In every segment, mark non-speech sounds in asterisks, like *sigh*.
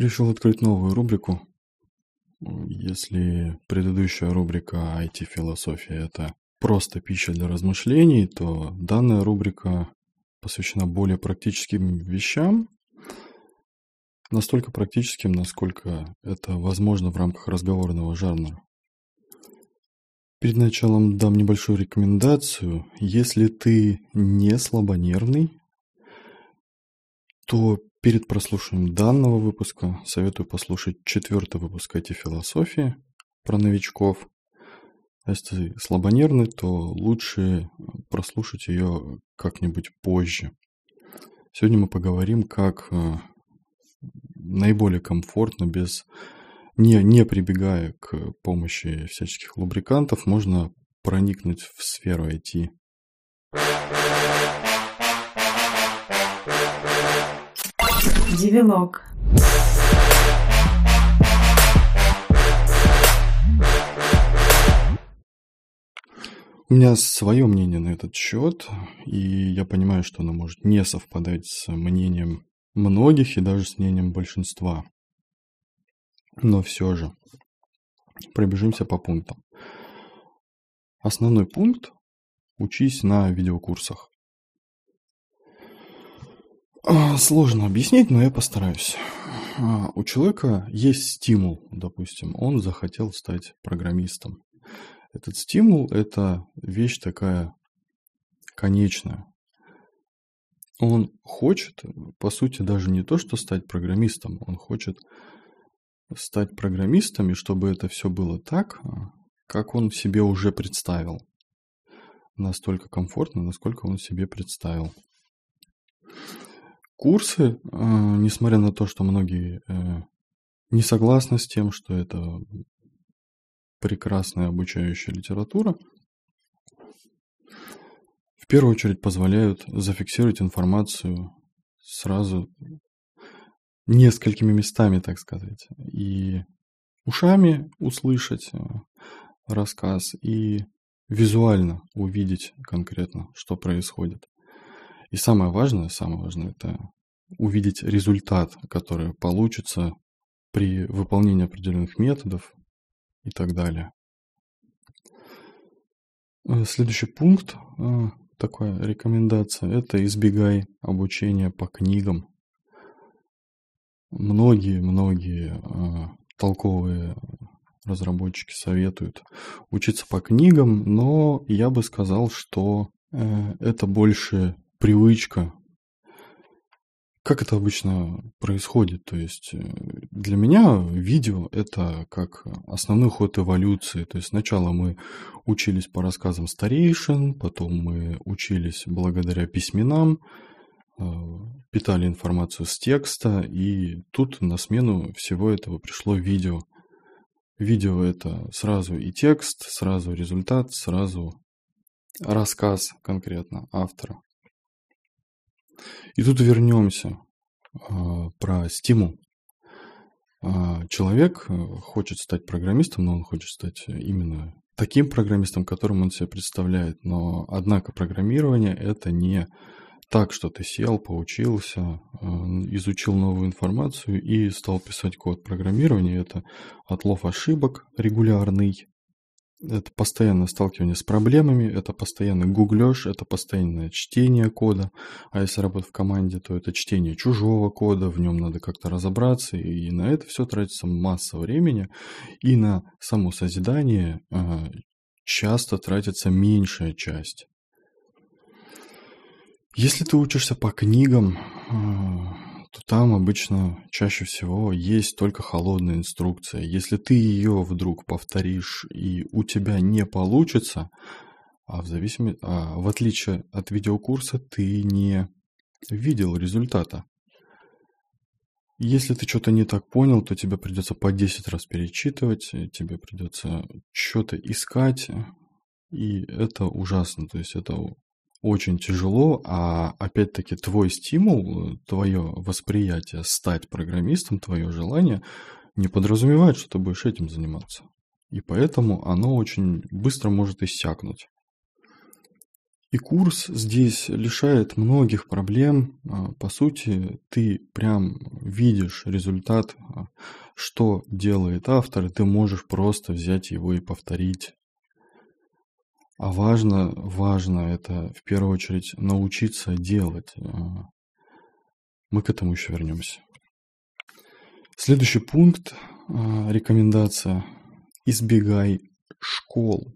Решил открыть новую рубрику. Если предыдущая рубрика IT-философия – это просто пища для размышлений, то данная рубрика посвящена более практическим вещам, настолько практическим, насколько это возможно в рамках разговорного жанра. Перед началом дам небольшую рекомендацию. Если ты не слабонервный, то перед прослушиванием данного выпуска советую послушать четвертый выпуск IT-философии про новичков. А если слабонервный, то лучше прослушать ее как-нибудь позже. Сегодня мы поговорим, как э, наиболее комфортно, без не, не прибегая к помощи всяческих лубрикантов, можно проникнуть в сферу IT. Девилог. У меня свое мнение на этот счет, и я понимаю, что оно может не совпадать с мнением многих и даже с мнением большинства. Но все же, пробежимся по пунктам. Основной пункт – учись на видеокурсах. А, сложно объяснить, но я постараюсь. А, у человека есть стимул, допустим, он захотел стать программистом. Этот стимул – это вещь такая конечная. Он хочет, по сути, даже не то, что стать программистом, он хочет стать программистом, и чтобы это все было так, как он себе уже представил. Настолько комфортно, насколько он себе представил. Курсы, э, несмотря на то, что многие э, не согласны с тем, что это прекрасная обучающая литература, в первую очередь позволяют зафиксировать информацию сразу несколькими местами, так сказать. И ушами услышать э, рассказ, и визуально увидеть конкретно, что происходит. И самое важное, самое важное, это увидеть результат, который получится при выполнении определенных методов и так далее. Э, следующий пункт, э, такая рекомендация, это избегай обучения по книгам. Многие-многие э, толковые разработчики советуют учиться по книгам, но я бы сказал, что это больше привычка как это обычно происходит? То есть э, для меня видео это как основной ход эволюции. То есть сначала мы учились по рассказам старейшин, потом мы учились благодаря письменам, э, питали информацию с текста, и тут на смену всего этого пришло видео. Видео это сразу и текст, сразу результат, сразу рассказ конкретно автора. И тут вернемся э, про стимул. Э, человек э, хочет стать программистом, но он хочет стать именно таким программистом, которым он себя представляет. Но, однако, программирование это не так, что ты сел, поучился, э, изучил новую информацию и стал писать код программирования. Это отлов ошибок регулярный, это постоянное сталкивание с проблемами, это постоянный гуглеж, это постоянное чтение кода. А если работать в команде, то это чтение чужого кода, в нем надо как-то разобраться, и на это все тратится масса времени. И на само созидание э, часто тратится меньшая часть. Если ты учишься по книгам, э, то там обычно чаще всего есть только холодная инструкция. Если ты ее вдруг повторишь и у тебя не получится, а в, зависимости, а в отличие от видеокурса ты не видел результата. Если ты что-то не так понял, то тебе придется по 10 раз перечитывать, тебе придется что-то искать, и это ужасно. То есть это очень тяжело, а опять-таки твой стимул, твое восприятие стать программистом, твое желание не подразумевает, что ты будешь этим заниматься. И поэтому оно очень быстро может иссякнуть. И курс здесь лишает многих проблем. А, по сути, ты прям видишь результат, а, что делает автор, и ты можешь просто взять его и повторить. А важно, важно это в первую очередь научиться делать. А, мы к этому еще вернемся. Следующий пункт, рекомендация. Избегай школ.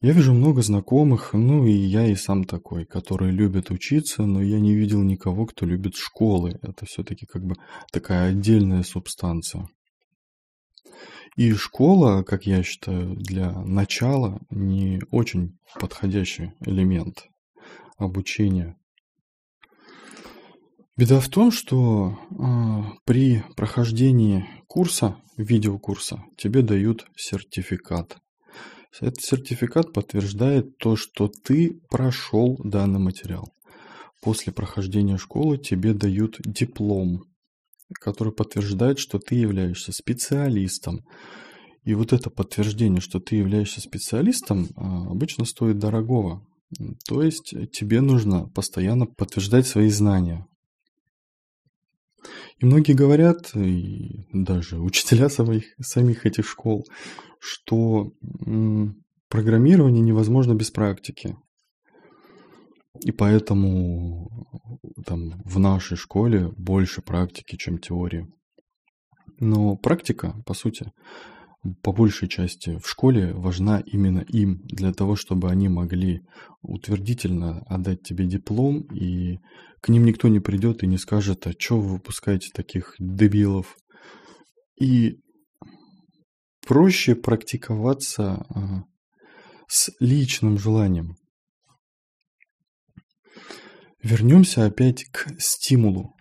Я вижу много знакомых, ну и я и сам такой, которые любят учиться, но я не видел никого, кто любит школы. Это все-таки как бы такая отдельная субстанция. И школа, как я считаю, для начала не очень подходящий элемент обучения. Беда в том, что э, при прохождении курса, видеокурса, тебе дают сертификат. Этот сертификат подтверждает то, что ты прошел данный материал. После прохождения школы тебе дают диплом, который подтверждает, что ты являешься специалистом. И вот это подтверждение, что ты являешься специалистом, а, обычно стоит дорогого. То есть тебе нужно постоянно подтверждать свои знания. И многие говорят, и даже *laughs* учителя самих, самих этих школ, что программирование невозможно без практики. И поэтому там, в нашей школе больше практики, чем теории. Но практика, по сути, по большей части в школе важна именно им, для того, чтобы они могли утвердительно отдать тебе диплом, и к ним никто не придет и не скажет, а что вы выпускаете таких дебилов. И проще практиковаться а, с личным желанием. Вернемся опять к стимулу.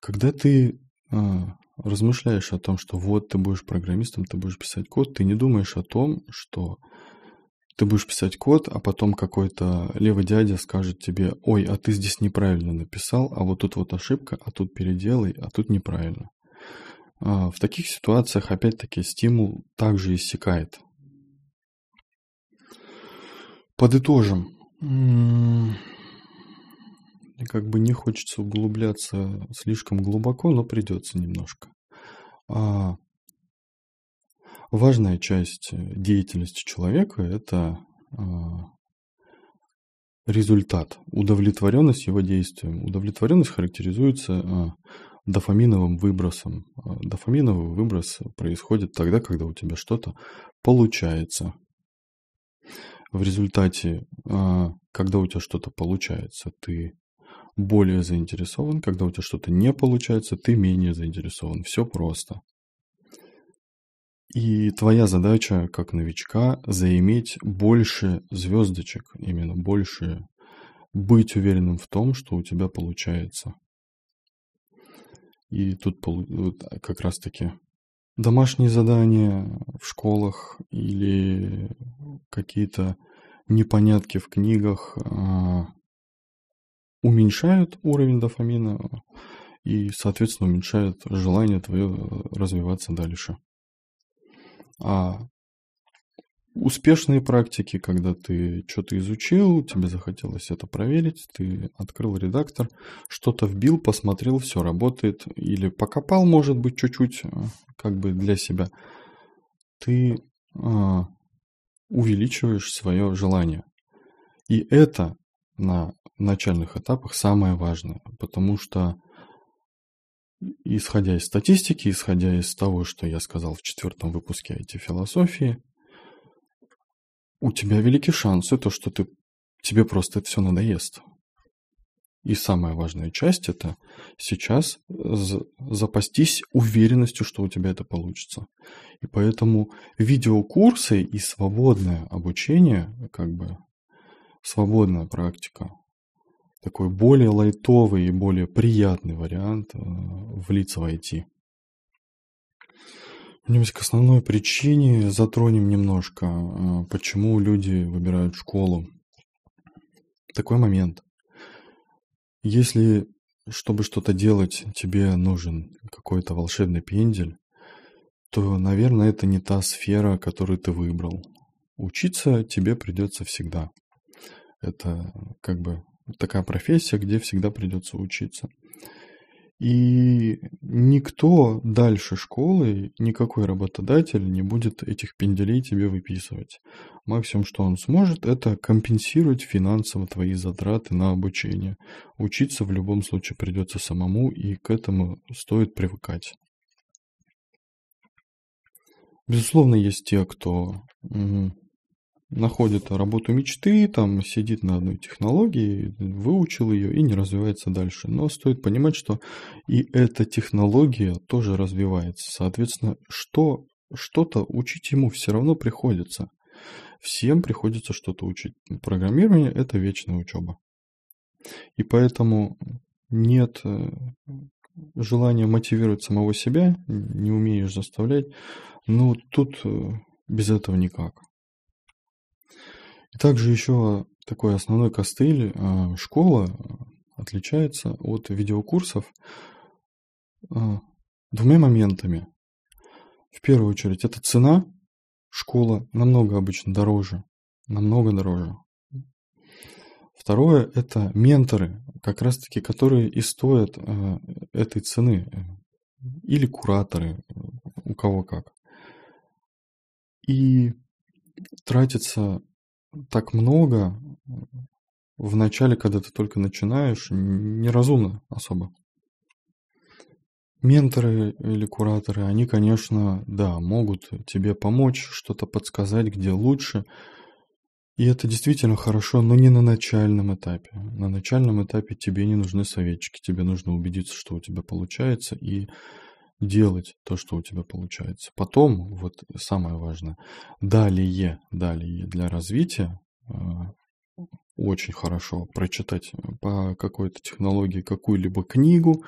Когда ты а, размышляешь о том, что вот ты будешь программистом, ты будешь писать код, ты не думаешь о том, что ты будешь писать код, а потом какой-то левый дядя скажет тебе, ой, а ты здесь неправильно написал, а вот тут вот ошибка, а тут переделай, а тут неправильно. А, в таких ситуациях, опять-таки, стимул также иссякает. Подытожим. Как бы не хочется углубляться слишком глубоко, но придется немножко. А важная часть деятельности человека – это а, результат, удовлетворенность его действием. Удовлетворенность характеризуется а, дофаминовым выбросом. А, дофаминовый выброс происходит тогда, когда у тебя что-то получается. В результате, а, когда у тебя что-то получается, ты более заинтересован, когда у тебя что-то не получается, ты менее заинтересован. Все просто. И твоя задача как новичка заиметь больше звездочек, именно больше быть уверенным в том, что у тебя получается. И тут как раз-таки домашние задания в школах или какие-то непонятки в книгах а, уменьшают уровень дофамина и, соответственно, уменьшают желание твое развиваться дальше. А успешные практики, когда ты что-то изучил, тебе захотелось это проверить, ты открыл редактор, что-то вбил, посмотрел, все работает, или покопал, может быть, чуть-чуть, э, как бы для себя, ты а, увеличиваешь свое желание. И это на начальных этапах самое важное, потому что исходя из статистики, исходя из того, что я сказал в четвертом выпуске IT-философии, у тебя великий шанс, это что ты, тебе просто это все надоест. И самая важная часть это сейчас запастись уверенностью, что у тебя это получится. И поэтому видеокурсы и свободное обучение, как бы свободная практика, такой более лайтовый и более приятный вариант э, влиться в IT. Вернемся к основной причине, затронем немножко, э, почему люди выбирают школу. Такой момент. Если, чтобы что-то делать, тебе нужен какой-то волшебный пендель, то, наверное, это не та сфера, которую ты выбрал. учиться тебе придется всегда. Это как бы такая профессия, где всегда придется учиться. И никто дальше школы, никакой работодатель не будет этих пенделей тебе выписывать. Максимум, что он сможет, это компенсировать финансово твои затраты на обучение. Учиться в любом случае придется самому, и к этому стоит привыкать. Безусловно, есть те, кто находит работу мечты, там сидит на одной технологии, выучил ее и не развивается дальше. Но стоит понимать, что и эта технология тоже развивается. Соответственно, что, что-то учить ему все равно приходится. Всем приходится что-то учить. Программирование – это вечная учеба. И поэтому нет э, желания мотивировать самого себя, не умеешь заставлять. Ну, тут э, без этого никак. Также еще такой основной костыль. А, школа отличается от видеокурсов а, двумя моментами. В первую очередь, это цена. Школа намного обычно дороже. Намного дороже. Второе – это менторы, как раз-таки, которые и стоят этой цены. Или кураторы, у кого как. И тратится так много в начале, когда ты только начинаешь, неразумно особо. Менторы или кураторы, они, конечно, да, могут тебе помочь, что-то подсказать, где лучше. И это действительно хорошо, но не на начальном этапе. На начальном этапе тебе не нужны советчики, тебе нужно убедиться, что у тебя получается, и делать то, что у тебя получается. Потом, вот самое важное, далее, далее для развития э, очень хорошо прочитать по какой-то технологии какую-либо книгу,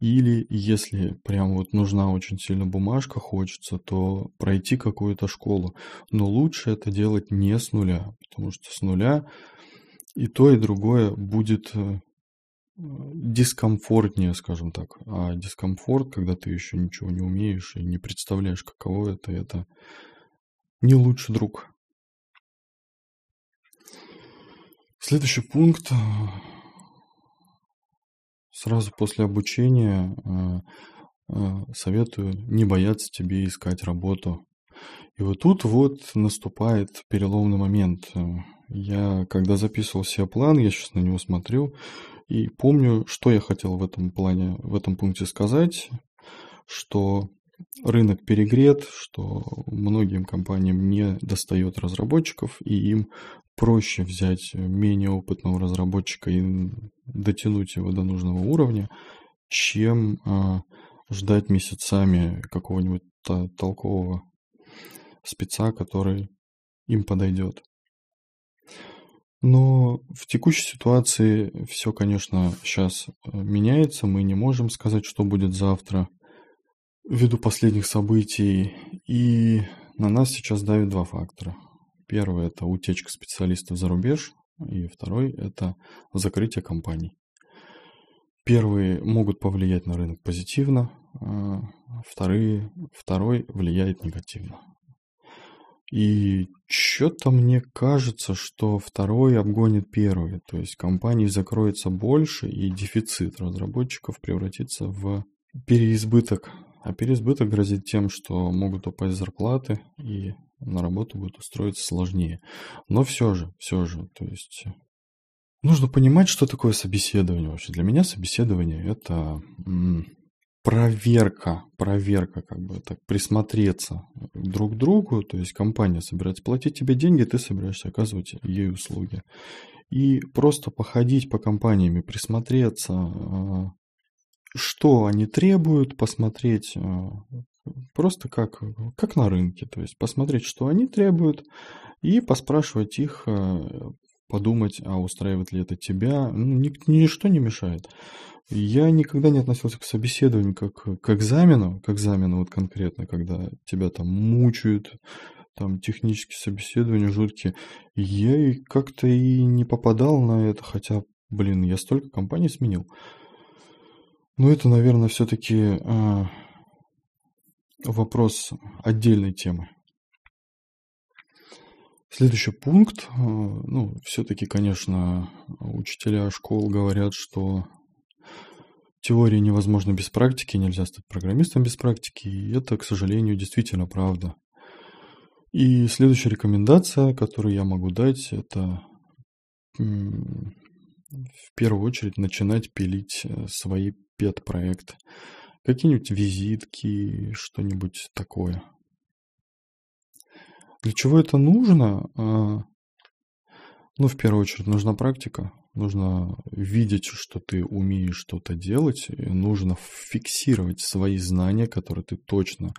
или если прям вот нужна очень сильно бумажка, хочется, то пройти какую-то школу. Но лучше это делать не с нуля, потому что с нуля и то, и другое будет э, дискомфортнее, скажем так. А дискомфорт, когда ты еще ничего не умеешь и не представляешь, каково это, это не лучший друг. Следующий пункт. Сразу после обучения э, э, советую не бояться тебе искать работу. И вот тут вот наступает переломный момент. Я, когда записывал себе план, я сейчас на него смотрю, и помню, что я хотел в этом плане, в этом пункте сказать, что рынок перегрет, что многим компаниям не достает разработчиков, и им проще взять менее опытного разработчика и дотянуть его до нужного уровня, чем а, ждать месяцами какого-нибудь толкового спеца, который им подойдет. Но в текущей ситуации все, конечно, сейчас э, меняется. Мы не можем сказать, что будет завтра ввиду последних событий. И на нас сейчас давит два фактора. Первый – это утечка специалистов за рубеж, и второй – это закрытие компаний. Первые могут повлиять на рынок позитивно, а вторые, второй влияет негативно. И что-то мне кажется, что второй обгонит первый. То есть компаний закроется больше, и дефицит разработчиков превратится в переизбыток. А переизбыток грозит тем, что могут упасть зарплаты, и на работу будет устроиться сложнее. Но все же, все же, то есть нужно понимать, что такое собеседование вообще. Для меня собеседование это проверка, проверка, как бы так, присмотреться друг к другу, то есть компания собирается платить тебе деньги, ты собираешься оказывать ей услуги. И просто походить по компаниями, присмотреться, а, что они требуют, посмотреть а, просто как, как на рынке, то есть посмотреть, что они требуют, и поспрашивать их, а, подумать, а устраивает ли это тебя, ну, ничто не мешает. Я никогда не относился к собеседованию как к экзамену, к экзамену вот конкретно, когда тебя там мучают, там технические собеседования жуткие. Я и как-то и не попадал на это, хотя, блин, я столько компаний сменил. Но это, наверное, все-таки э, а, вопрос отдельной темы. Следующий пункт. Э, ну, все-таки, конечно, учителя школ говорят, что теория невозможна без практики, нельзя стать программистом без практики. И это, к сожалению, действительно правда. И следующая рекомендация, которую я могу дать, это в первую очередь начинать пилить э, свои пет-проекты. Какие-нибудь визитки, что-нибудь такое. Для чего это нужно? А, ну, в первую очередь, нужна практика. Нужно видеть, что ты умеешь что-то делать. И нужно фиксировать свои знания, которые ты точно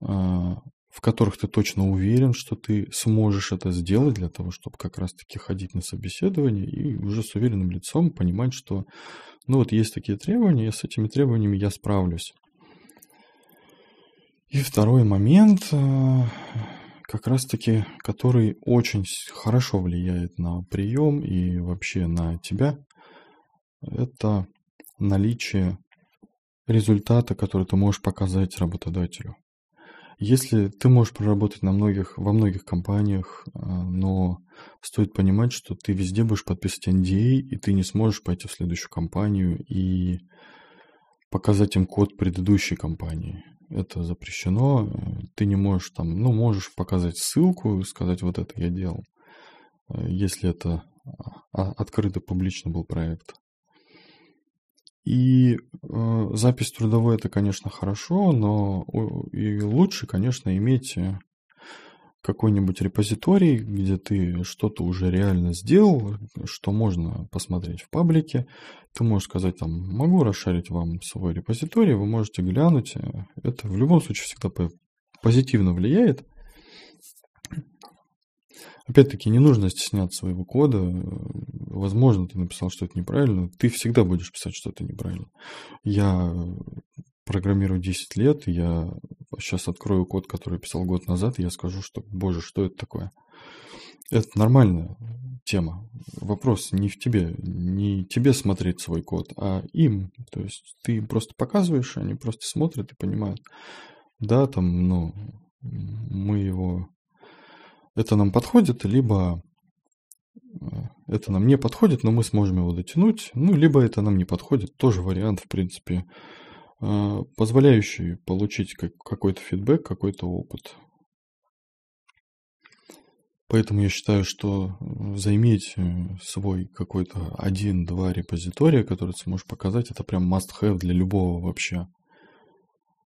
а, в которых ты точно уверен, что ты сможешь это сделать для того, чтобы как раз-таки ходить на собеседование и уже с уверенным лицом понимать, что ну вот есть такие требования, и с этими требованиями я справлюсь. И второй момент, э, как раз-таки, который очень хорошо влияет на прием и вообще на тебя, это наличие результата, который ты можешь показать работодателю. Если ты можешь проработать на многих, во многих компаниях, а, но стоит понимать, что ты везде будешь подписывать NDA, и ты не сможешь пойти в следующую компанию и показать им код предыдущей компании. Это запрещено. Ты не можешь там, ну, можешь показать ссылку, сказать, вот это я делал, если это а, открытый публично был проект. И э, запись трудовой это, конечно, хорошо, но и лучше, конечно, иметь э, какой-нибудь репозиторий, где ты что-то уже реально сделал, что можно посмотреть в паблике. Ты можешь сказать там, могу расшарить вам свой репозиторий, вы можете глянуть. Это в любом случае всегда позитивно влияет. Опять-таки, не нужно стесняться своего кода. Возможно, ты написал что-то неправильно. Ты всегда будешь писать что-то неправильно. Я программирую 10 лет, я сейчас открою код, который писал год назад, и я скажу, что, боже, что это такое? Это нормальная тема. Вопрос не в тебе, не тебе смотреть свой код, а им. То есть ты просто показываешь, они просто смотрят и понимают. Да, там, ну, мы его это нам подходит, либо э, это нам не подходит, но мы сможем его дотянуть, ну, либо это нам не подходит, тоже вариант, в принципе, позволяющий получить какой-то фидбэк, какой-то опыт. Поэтому я считаю, что заиметь э, свой какой-то один-два репозитория, который ты сможешь показать, это прям must-have для любого вообще.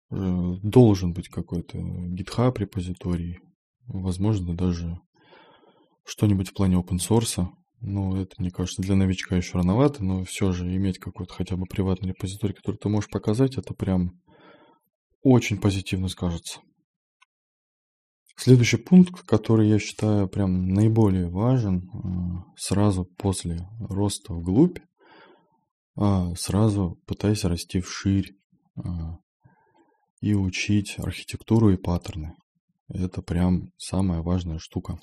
Должен быть какой-то GitHub репозиторий, возможно, даже что-нибудь в плане open source. Ну, это, мне кажется, для новичка еще рановато, но все же иметь какой-то хотя бы приватный репозиторий, который ты можешь показать, это прям очень позитивно скажется. Следующий пункт, который я считаю прям наиболее важен, э, сразу после роста вглубь, а, сразу пытайся расти вширь э, и учить архитектуру и паттерны. Это прям самая важная штука.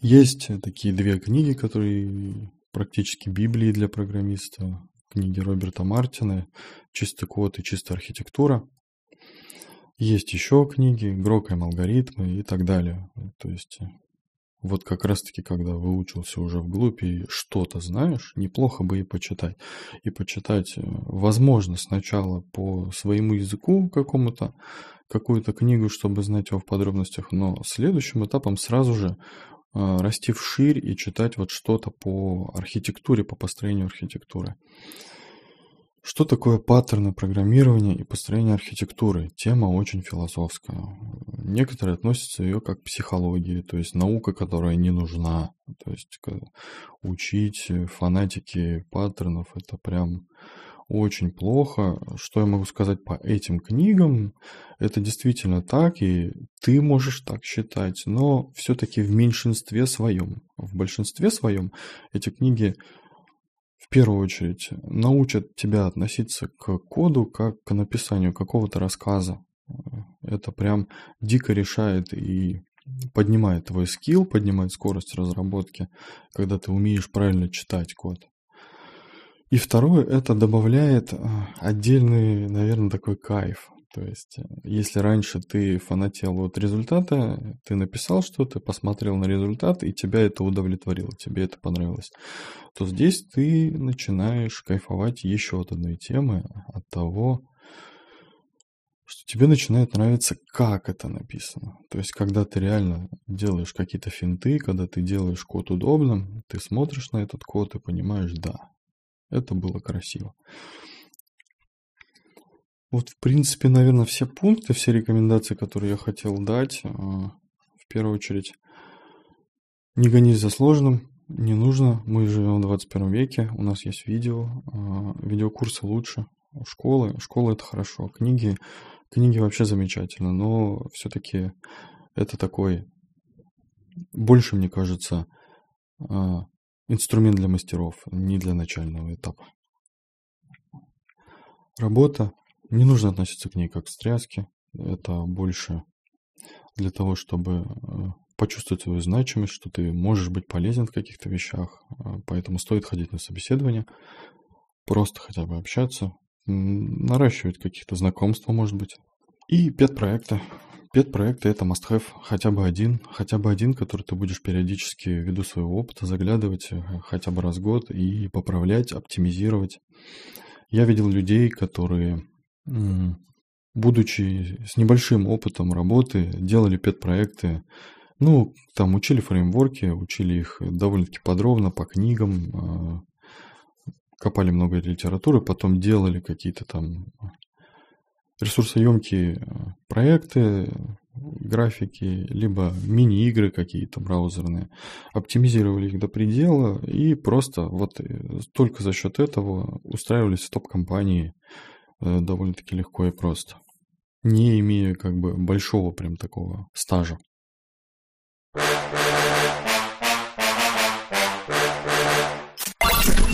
Есть такие две книги, которые практически Библии для программиста. Книги Роберта Мартина «Чистый код» и «Чистая архитектура». Есть еще книги «Грокаем алгоритмы» и так далее. То есть вот как раз-таки, когда выучился уже вглубь и что-то знаешь, неплохо бы и почитать. И почитать, э, возможно, сначала по своему языку какому-то, какую-то книгу, чтобы знать его в подробностях, но следующим этапом сразу же э, расти вширь и читать вот что-то по архитектуре, по построению архитектуры. Что такое паттерны программирования и построения архитектуры? Тема очень философская. Некоторые относятся ее как к психологии, то есть наука, которая не нужна. То есть учить фанатики паттернов это прям очень плохо. Что я могу сказать по этим книгам? Это действительно так, и ты можешь так считать, но все-таки в меньшинстве своем. В большинстве своем эти книги в первую очередь научат тебя относиться к коду как к написанию какого-то рассказа. Это прям дико решает и поднимает твой скилл, поднимает скорость разработки, когда ты умеешь правильно читать код. И второе, это добавляет а, отдельный, наверное, такой кайф. То есть, э, если раньше ты фанател от результата, ты написал что-то, посмотрел на результат, и тебя это удовлетворило, тебе это понравилось, то здесь ты начинаешь кайфовать еще от одной темы, от того, что тебе начинает нравиться, как это написано. То есть, когда ты реально делаешь какие-то финты, когда ты делаешь код удобным, ты смотришь на этот код и понимаешь, да, это было красиво. Вот, в принципе, наверное, все пункты, все рекомендации, которые я хотел дать, а, в первую очередь, не гонись за сложным, не нужно. Мы живем в 21 веке, у нас есть видео, а, видеокурсы лучше, школы, школы это хорошо, книги Книги вообще замечательно, но все-таки это такой, больше, мне кажется, а, инструмент для мастеров, не для начального этапа. Работа. Не нужно относиться к ней как к стряске. Это больше для того, чтобы а, почувствовать свою значимость, что ты можешь быть полезен в каких-то вещах. А, поэтому стоит ходить на собеседование, просто хотя бы общаться, наращивать какие-то знакомства, может быть. И пет-проекты. Пет-проекты это must-have, хотя бы один, хотя бы один, который ты будешь периодически ввиду своего опыта заглядывать э, хотя бы раз в год и поправлять, оптимизировать. Я видел людей, которые, будучи с небольшим опытом работы, делали пет-проекты, ну, там учили фреймворки, учили их довольно-таки подробно по книгам, а, копали много литературы, потом делали какие-то там ресурсоемкие э, проекты, графики, либо мини-игры какие-то браузерные, оптимизировали их до предела и просто вот э, только за счет этого устраивались в топ-компании э, довольно-таки легко и просто, не имея как бы большого прям такого стажа.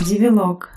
Девилог.